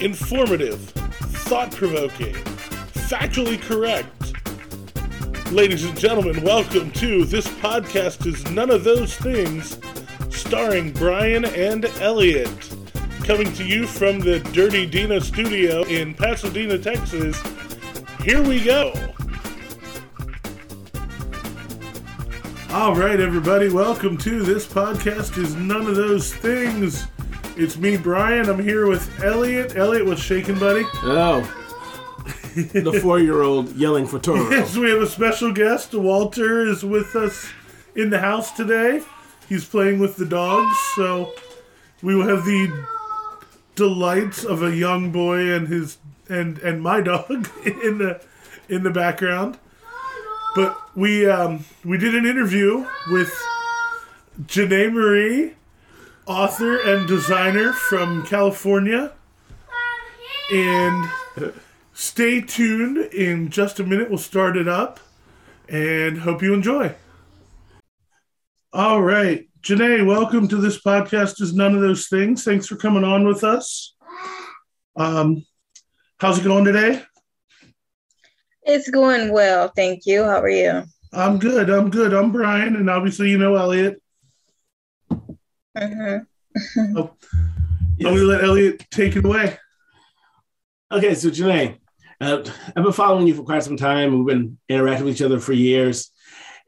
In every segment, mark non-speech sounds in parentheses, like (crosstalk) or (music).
informative, thought provoking, factually correct. Ladies and gentlemen, welcome to This Podcast is None of Those Things, starring Brian and Elliot. Coming to you from the Dirty Dina studio in Pasadena, Texas. Here we go. All right, everybody, welcome to This Podcast is None of Those Things. It's me, Brian. I'm here with Elliot. Elliot, what's shaking, buddy? Oh. (laughs) the four year old yelling for Toro. Yes, we have a special guest. Walter is with us in the house today. He's playing with the dogs, so we will have the delights of a young boy and his and and my dog (laughs) in the in the background. But we um, we did an interview with Janae Marie, author and designer from California, and stay tuned. In just a minute, we'll start it up, and hope you enjoy. All right, Janae, welcome to this podcast. Is none of those things. Thanks for coming on with us. Um, how's it going today? It's going well, thank you. How are you? I'm good. I'm good. I'm Brian, and obviously you know Elliot. Mm-hmm. Oh, I'm gonna let Elliot take it away. Okay, so Janae, uh, I've been following you for quite some time. We've been interacting with each other for years.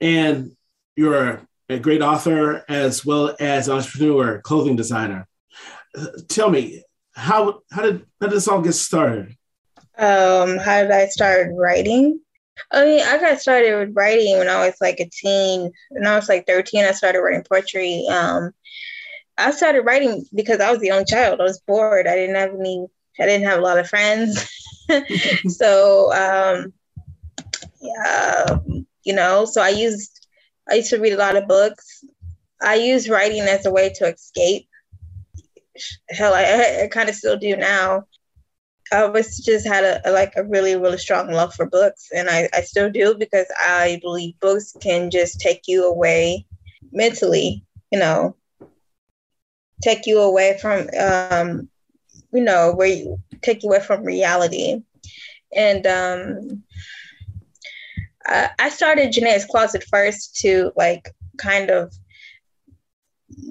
And you're a, a great author as well as entrepreneur, clothing designer. Uh, tell me, how, how, did, how did this all get started? Um, how did I start writing? I mean, I got started with writing when I was like a teen. When I was like 13, I started writing poetry. Um, I started writing because I was a young child. I was bored. I didn't have any, I didn't have a lot of friends. (laughs) so, um, yeah, you know, so I used, I used to read a lot of books. I use writing as a way to escape. Hell, I, I kind of still do now. I was just had a, a, like a really really strong love for books, and I, I still do because I believe books can just take you away mentally, you know, take you away from um, you know where you take you away from reality, and um, I, I started Janae's Closet first to like kind of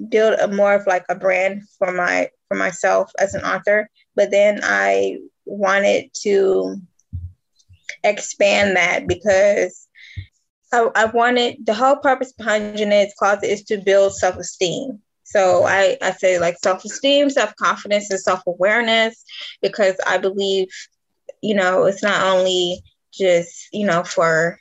build a more of like a brand for my for myself as an author but then I wanted to expand that because I, I wanted the whole purpose behind Janae's Closet is to build self esteem. So I, I say like self esteem, self confidence, and self awareness because I believe, you know, it's not only just, you know, for,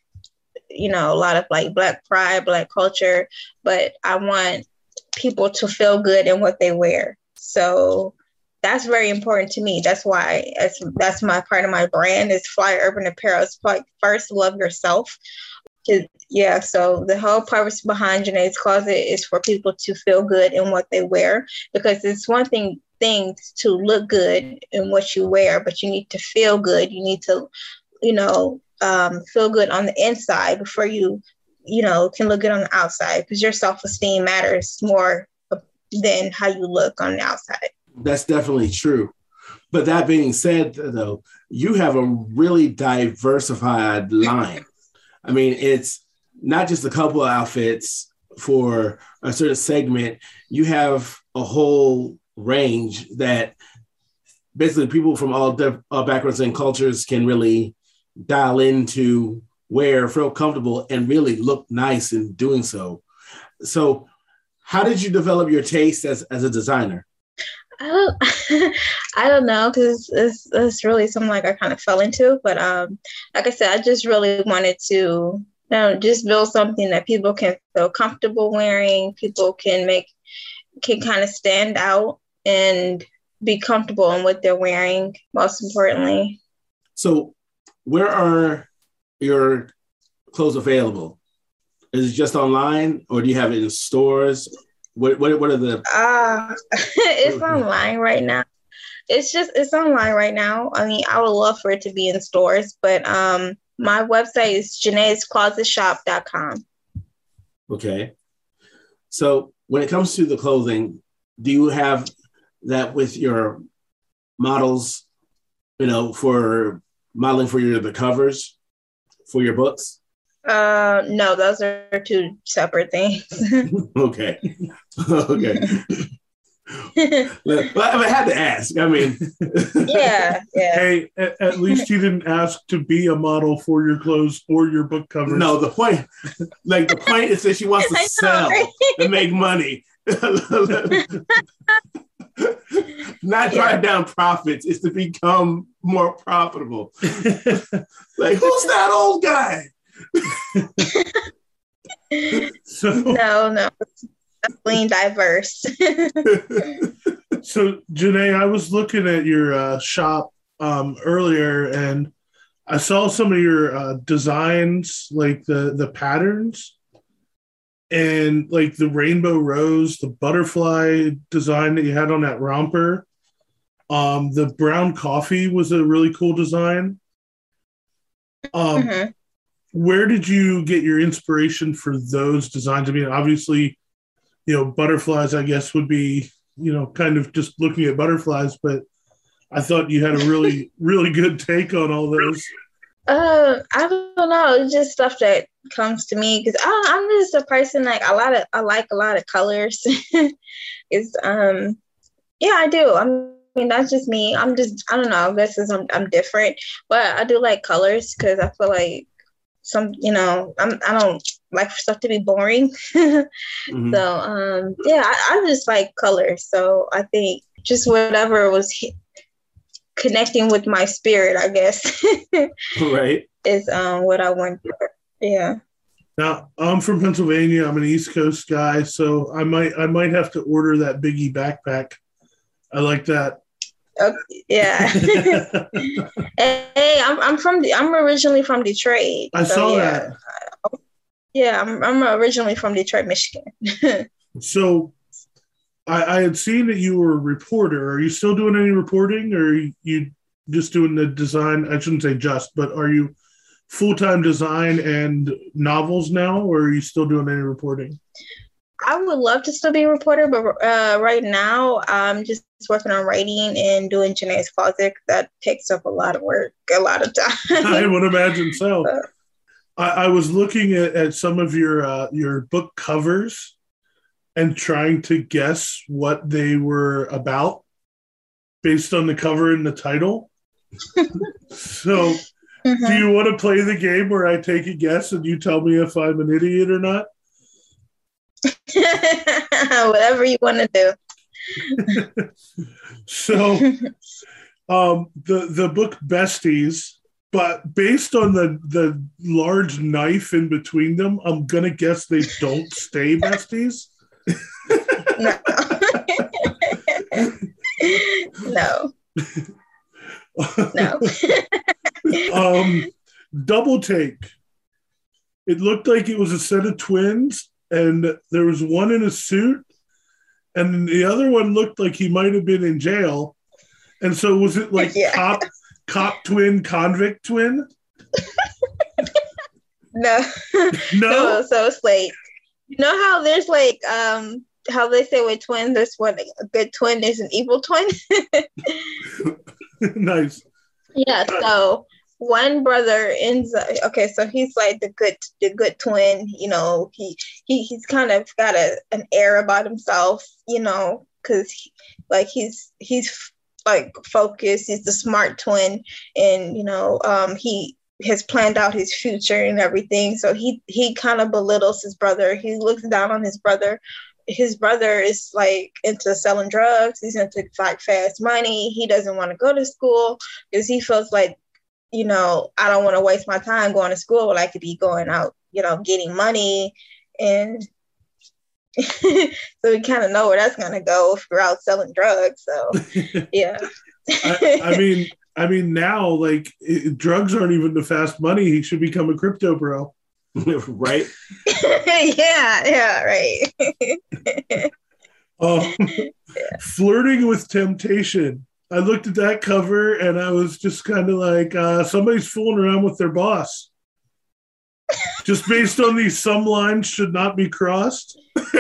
you know, a lot of like Black pride, Black culture, but I want people to feel good in what they wear. So that's very important to me. That's why that's that's my part of my brand is Fly Urban Apparel. It's like first love yourself. Yeah, so the whole purpose behind Janae's Closet is for people to feel good in what they wear because it's one thing things to look good in what you wear, but you need to feel good. You need to, you know, um, feel good on the inside before you, you know, can look good on the outside because your self esteem matters more than how you look on the outside that's definitely true. But that being said, though, you have a really diversified line. I mean, it's not just a couple of outfits for a certain segment. You have a whole range that basically people from all backgrounds and cultures can really dial into, wear, feel comfortable, and really look nice in doing so. So, how did you develop your taste as, as a designer? I don't, (laughs) I don't know because it's, it's really something like I kind of fell into. But um, like I said, I just really wanted to you know, just build something that people can feel comfortable wearing. People can make can kind of stand out and be comfortable in what they're wearing. Most importantly. So, where are your clothes available? Is it just online, or do you have it in stores? What what what are the? Uh, (laughs) it's online right now. It's just it's online right now. I mean, I would love for it to be in stores, but um, my website is janae'sclosetshop.com. Okay. So when it comes to the clothing, do you have that with your models you know, for modeling for your the covers for your books? Uh, no, those are two separate things. (laughs) okay, (laughs) okay. but I had to ask. I mean, (laughs) yeah, yeah. Hey, at, at least you didn't ask to be a model for your clothes or your book covers. No, the point, like the point is that she wants to know, sell right? and make money. Not drive yeah. down profits is to become more profitable. like, who's that old guy? So, no, no, definitely diverse. (laughs) so, Janae, I was looking at your uh, shop um, earlier, and I saw some of your uh, designs, like the the patterns, and like the rainbow rose, the butterfly design that you had on that romper. Um, the brown coffee was a really cool design. Um, mm-hmm. Where did you get your inspiration for those designs? I mean, obviously, you know, butterflies, I guess, would be, you know, kind of just looking at butterflies, but I thought you had a really, (laughs) really good take on all those. Uh, I don't know. It's just stuff that comes to me because I'm just a person like a lot of I like a lot of colors. (laughs) it's um, yeah, I do. I'm I mean, that's just me. I'm just, I don't know. I guess I'm, I'm different, but I do like colors because I feel like some, you know, I'm, I don't like for stuff to be boring. (laughs) mm-hmm. So, um, yeah, I, I, just like color So I think just whatever was connecting with my spirit, I guess. (laughs) right. Is um what I want. Yeah. Now I'm from Pennsylvania. I'm an East Coast guy, so I might I might have to order that Biggie backpack. I like that. Okay, yeah. (laughs) hey, I'm I'm from I'm originally from Detroit. I so saw yeah. that. Yeah, I'm I'm originally from Detroit, Michigan. (laughs) so I, I had seen that you were a reporter. Are you still doing any reporting or are you just doing the design? I shouldn't say just, but are you full time design and novels now, or are you still doing any reporting? I would love to still be a reporter, but uh, right now I'm just working on writing and doing Janae's Closet. That takes up a lot of work, a lot of time. I would imagine so. (laughs) I, I, was looking at, at some of your uh, your book covers and trying to guess what they were about based on the cover and the title. (laughs) so, mm-hmm. do you want to play the game where I take a guess and you tell me if I'm an idiot or not? (laughs) Whatever you want to do. (laughs) so, um, the the book Besties, but based on the the large knife in between them, I'm gonna guess they don't stay besties. (laughs) no. no. no. um, double take. It looked like it was a set of twins and there was one in a suit, and the other one looked like he might have been in jail. And so, was it like (laughs) yeah. cop, cop twin, convict twin? (laughs) no, (laughs) no. no. So it's like you know how there's like um how they say with twins, there's one a good twin, there's an evil twin. nice. Yeah. So one brother ends up okay so he's like the good the good twin you know he, he he's kind of got a an air about himself you know because like he's he's like focused he's the smart twin and you know um he has planned out his future and everything so he he kind of belittles his brother he looks down on his brother. His brother is like into selling drugs he's into like fast money he doesn't want to go to school because he feels like you know, I don't want to waste my time going to school when I could be going out, you know, getting money. And (laughs) so we kind of know where that's going to go if we're out selling drugs. So, (laughs) yeah. I, I, mean, I mean, now like it, drugs aren't even the fast money. He should become a crypto bro, (laughs) right? yeah, yeah, right. um, yeah. Flirting with temptation. I looked at that cover and I was just kind of like, uh, somebody's fooling around with their boss. (laughs) just based on these, some lines should not be crossed. Uh, (laughs)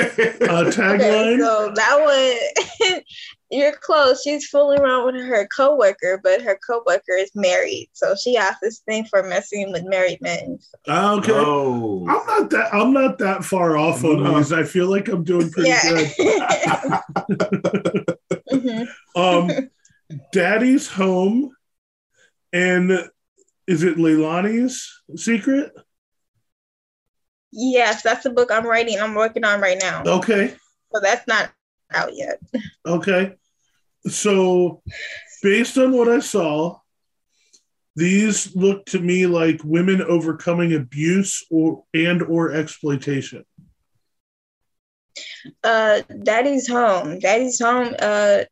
tagline. Okay, so that one, (laughs) You're close. She's fooling around with her coworker, but her coworker is married, so she has this thing for messing with married men. Ah, Okay. Oh. I'm not that I'm not that far off on No. these. I feel like I'm doing pretty yeah. good. Mhm. Um Daddy's home and is it Leilani's secret? Yes, that's the book I'm writing. I'm working on right now. Okay. So that's not out yet. Okay. So, based on what I saw, these look to me like women overcoming abuse or and or exploitation. Uh, Daddy's Home. Daddy's Home. Uh,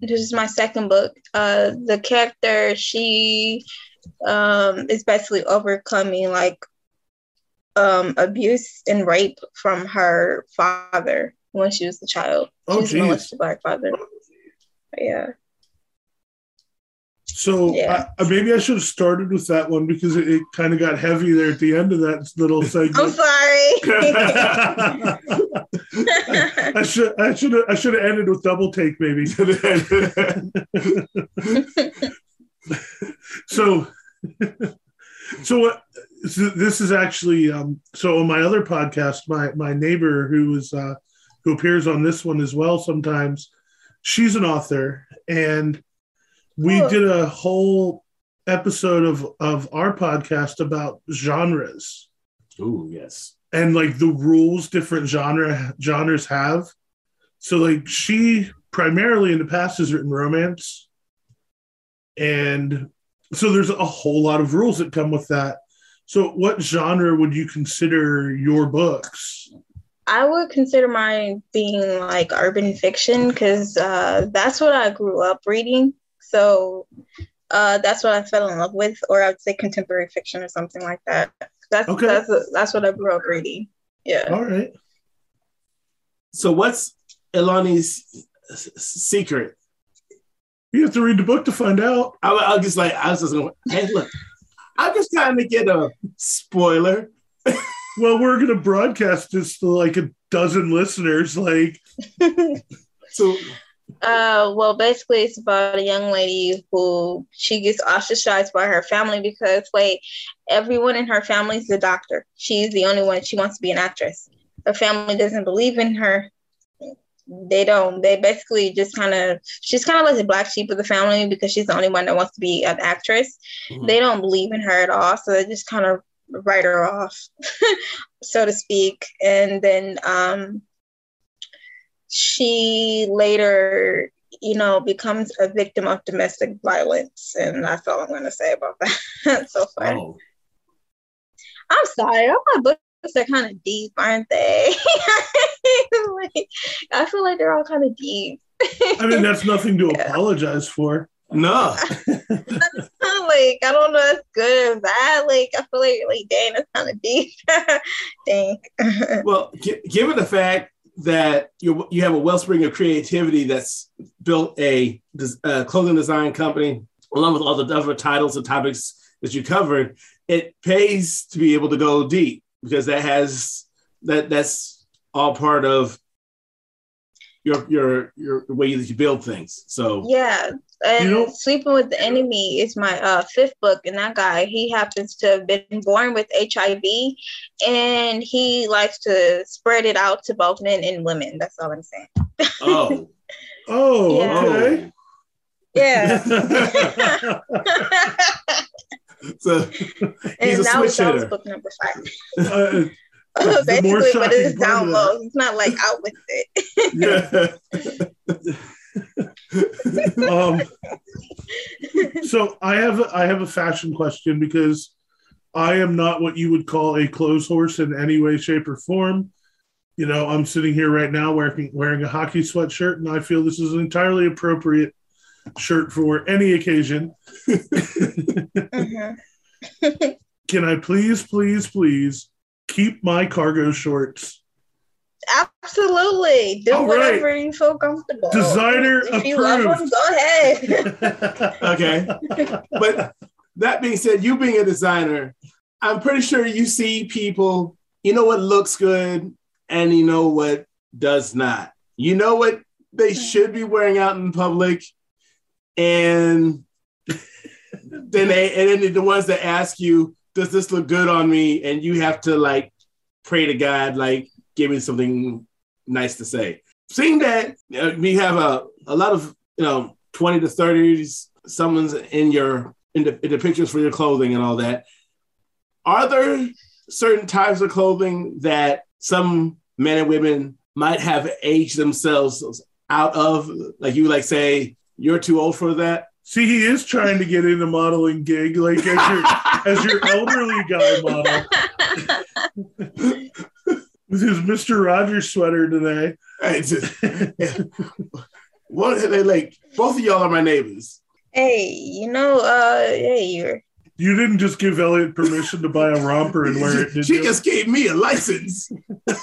this is my second book. Uh, the character she um is basically overcoming like um abuse and rape from her father when she was a child. She Oh, was molested by her father. Yeah. So Yeah. I, maybe I should have started with that one because it, it kind of got heavy there at the end of that little (laughs) segment. I'm sorry. (laughs) I should I should have I should have ended with double take maybe. (laughs) so so what so this is actually um so on my other podcast my my neighbor who is uh who appears on this one as well sometimes she's an author and we Cool. did a whole episode of of our podcast about genres Ooh, yes. and like the rules different genre genres have. So like she primarily in the past has written romance, and so there's a whole lot of rules that come with that. So what genre would you consider your books? I would consider mine being like urban fiction because uh, that's what I grew up reading. So uh, that's what I fell in love with, or I would say contemporary fiction or something like that. That's Okay. that's that's what I grew up reading. Yeah. All right. So what's Leilani's secret? You have to read the book to find out. I, I was just like, I was just going, hey, look, I'm just trying to get a spoiler. (laughs) Well, we're gonna broadcast this to like a dozen listeners. Like, (laughs) So, Uh, well, basically, it's about a young lady who she gets ostracized by her family because, wait, everyone in her family is a doctor. She's the only one. She wants to be an actress. Her family doesn't believe in her. They don't. They basically just kind of. She's kind of like the black sheep of the family because she's the only one that wants to be an actress. Mhm. They don't believe in her at all, so they just kind of write her off, (laughs) so to speak. And then, um, she later, you know, becomes a victim of domestic violence. And that's all I'm going to say about that (laughs) so far. oh, I'm sorry. All my books are kind of deep, aren't they? (laughs) like, I feel like they're all kind of deep. I mean, that's (laughs) nothing to Yeah. apologize for. no. like, I don't know if it's good or bad. Like, I feel like, like, dang, that's kind of deep. dang. Well, gi- given the fact that you you have a wellspring of creativity that's built a uh, clothing design company, along with all the other titles and topics that you covered, it pays to be able to go deep because that has that that's all part of your your your way that you build things. So Yeah. And You know- Sleeping with the Enemy is my uh, fifth book. And that guy, he happens to have been born with HIV and he likes to spread it out to both men and women. That's all I'm saying. oh, (laughs) Oh, Yeah. okay. Yeah. (laughs) so he's and a that was, switch that was hitter. book number five. (laughs) Uh, (laughs) Basically, but it's down low. He's not like out with it. (laughs) um, so I have a, I have a fashion question because I am not what you would call a clothes horse in any way, shape, or form. You know, I'm sitting here right now wearing wearing a hockey sweatshirt, and I feel this is an entirely appropriate shirt for any occasion. Mhm. (laughs) Can I please, please, please keep my cargo shorts? Absolutely. Do All right. whatever you feel comfortable. Designer If you love approved. them, go ahead. (laughs) Okay. But that being said, you being a designer, I'm pretty sure you see people, you know what looks good and you know what does not. You know what they mm-hmm. should be wearing out in public, and (laughs) then they and then the ones that ask you, "Does this look good on me?" and you have to like pray to God, like give me something nice to say. Seeing that uh, we have a a lot of you know twenty to thirties, someone's in your in the, in the pictures for your clothing and all that. Are there certain types of clothing that some men and women might have aged themselves out of? Like you like say, you're too old for that. See, he is trying to get in a modeling gig, like as your (laughs) as your elderly guy model with his Mister Rogers sweater today. Hey, just, what they like? Both of y'all are my neighbors. Hey, you know, uh, hey, you're. You didn't just give Elliot permission to buy a romper and wear it, did she you? just gave me a license. (laughs) I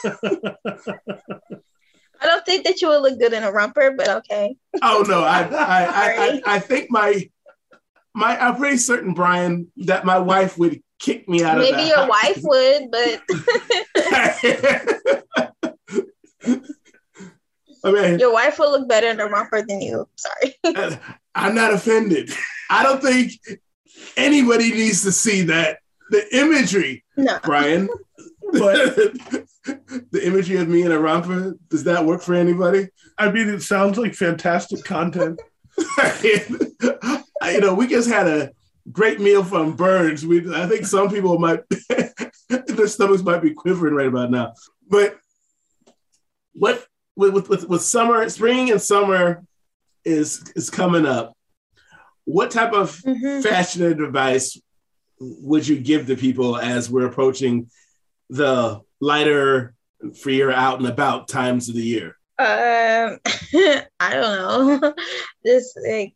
don't think that you would look good in a romper, but okay. Oh no, I I, I, I, I think my my I'm pretty certain, Brian, that my wife would kick me out Maybe of the your house. wife would, but (laughs) I mean, your wife will look better in a romper than you. Sorry. I'm not offended. I don't think anybody needs to see that. The imagery, No. Brian, but (laughs) the imagery of me in a romper, does that work for anybody? I mean, it sounds like fantastic content. (laughs) you know, we just had a great meal from Burns. We, I think some people might, (laughs) their stomachs might be quivering right about now. But what with, with, with, summer, spring and summer is is coming up. What type of Mhm. fashion advice would you give to people as we're approaching the lighter, freer out and about times of the year? Um, (laughs) I don't know. (laughs) Just like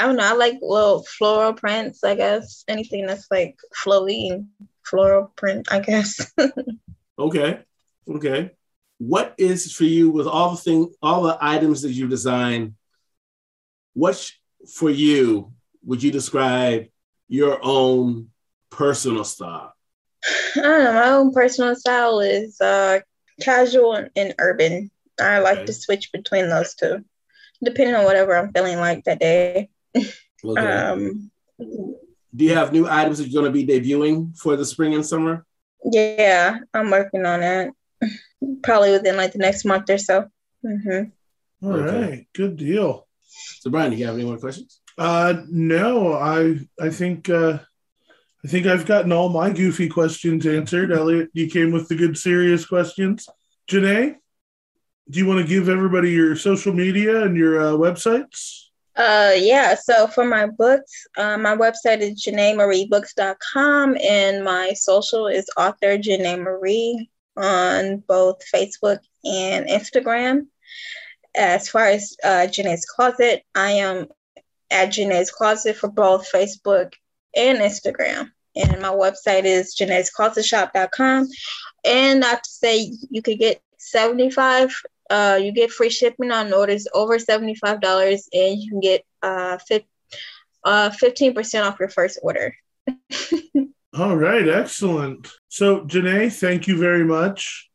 I don't know. I like little floral prints. I guess anything that's like flowy and floral print. I guess. (laughs) Okay. Okay. What is for you with all the thing, all the items that you design? What for you would you describe your own personal style? I don't know. My own personal style is uh, casual and, and urban. I like Okay. to switch between those two, depending on whatever I'm feeling like that day. Okay. Um, Do you have new items that you're going to be debuting for the spring and summer? yeah, I'm working on it. Probably within like the next month or so. hmm All right, Okay. good deal. So, Brian, do you have any more questions? Uh, no, I I think uh, I think I've gotten all my goofy questions answered. Elliot, you came with the good serious questions. Janae, do you want to give everybody your social media and your uh, websites? Uh, yeah. So for my books, uh, my website is JanaeMarieBooks.com and my social is author Janae Marie on both Facebook and Instagram. As far as uh, Janae's Closet, I am at Janae's Closet for both Facebook and Instagram. And my website is Janae'sClosetShop.com. And I have to say, you could get 75 uh, you get free shipping on orders over $75 and you can get uh, fif- uh, 15% off your first order. (laughs) All right, excellent. So, Janae, thank you very much.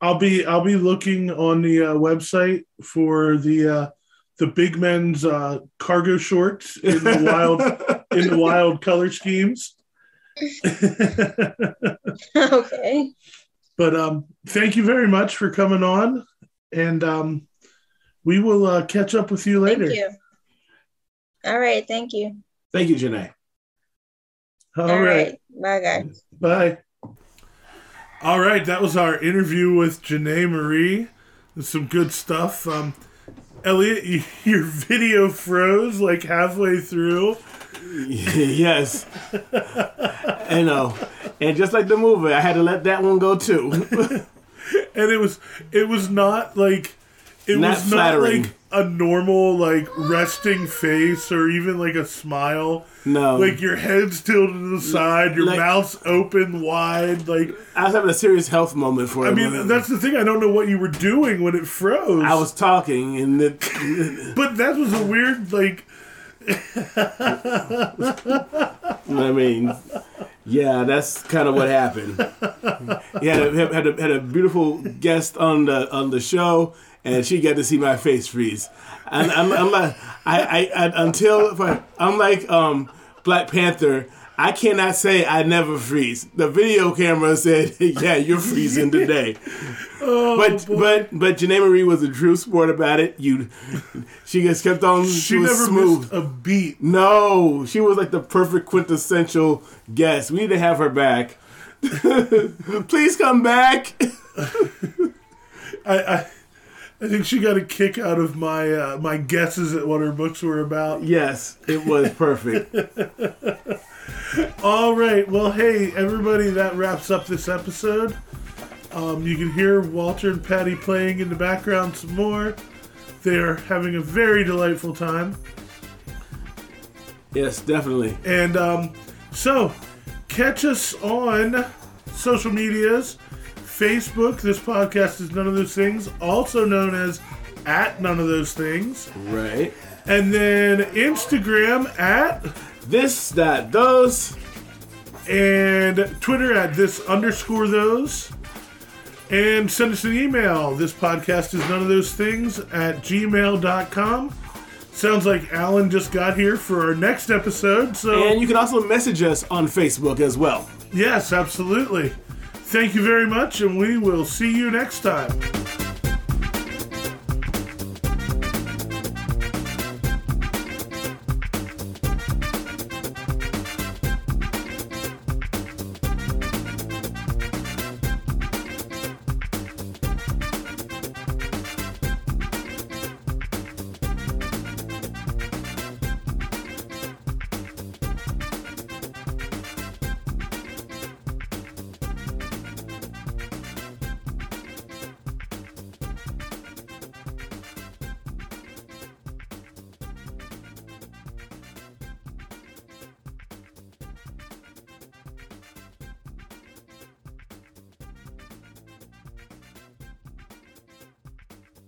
I'll be I'll be looking on the uh, website for the uh, the big men's uh, cargo shorts in the wild in the wild color schemes. (laughs) okay. but um, thank you very much for coming on, and um, we will uh, catch up with you later. Thank you. All right. Thank you. Thank you, Janae. All All right. right. Bye, guys. Bye. All right, that was our interview with Janae Marie. There's some good stuff. Um, Elliot, you, (laughs) your video froze like halfway through. (laughs) yes. (laughs) I know. And just like the movie, I had to let that one go too. And it was it was not like it Not was flattering. not like a normal like resting face or even like a smile no. like your head's tilted to the side your Like- mouth's open wide like I was having a serious health moment for I mean moment. that's the thing i don't know what you were doing when it froze I was talking and it, (laughs) but that was a weird like (laughs) I mean, yeah, that's kind of what happened. (laughs) He had a, had a, had a beautiful guest on the on the show, and she got to see my face freeze. And I'm, I'm like, I, I, I until I'm like um, Black Panther. I cannot say I never freeze. The video camera said, (laughs) "Yeah, you're freezing today." (laughs) Oh, but boy. but but Janae Marie was a true sport about it. You, she just kept on. She, she never smooth. missed a beat. No, she was like the perfect quintessential guest. We need to have her back. (laughs) Please come back. I, I, I think she got a kick out of my uh, my guesses at what her books were about. Yes, it was perfect. All right. Well, hey, everybody, that wraps up this episode. Um, you can hear Walter and Patty playing in the background some more. They are having a very delightful time. yes, definitely. And um, so, catch us on social medias Facebook, this podcast is None of Those Things, also known as at None of Those Things. Right. And then Instagram at This, that, those. and Twitter at this underscore those. And send us an email. This podcast is none of those things at gmail.com. Sounds like Alan just got here for our next episode. So, And you can also message us on Facebook as well. yes, absolutely. Thank you very much, and we will see you next time.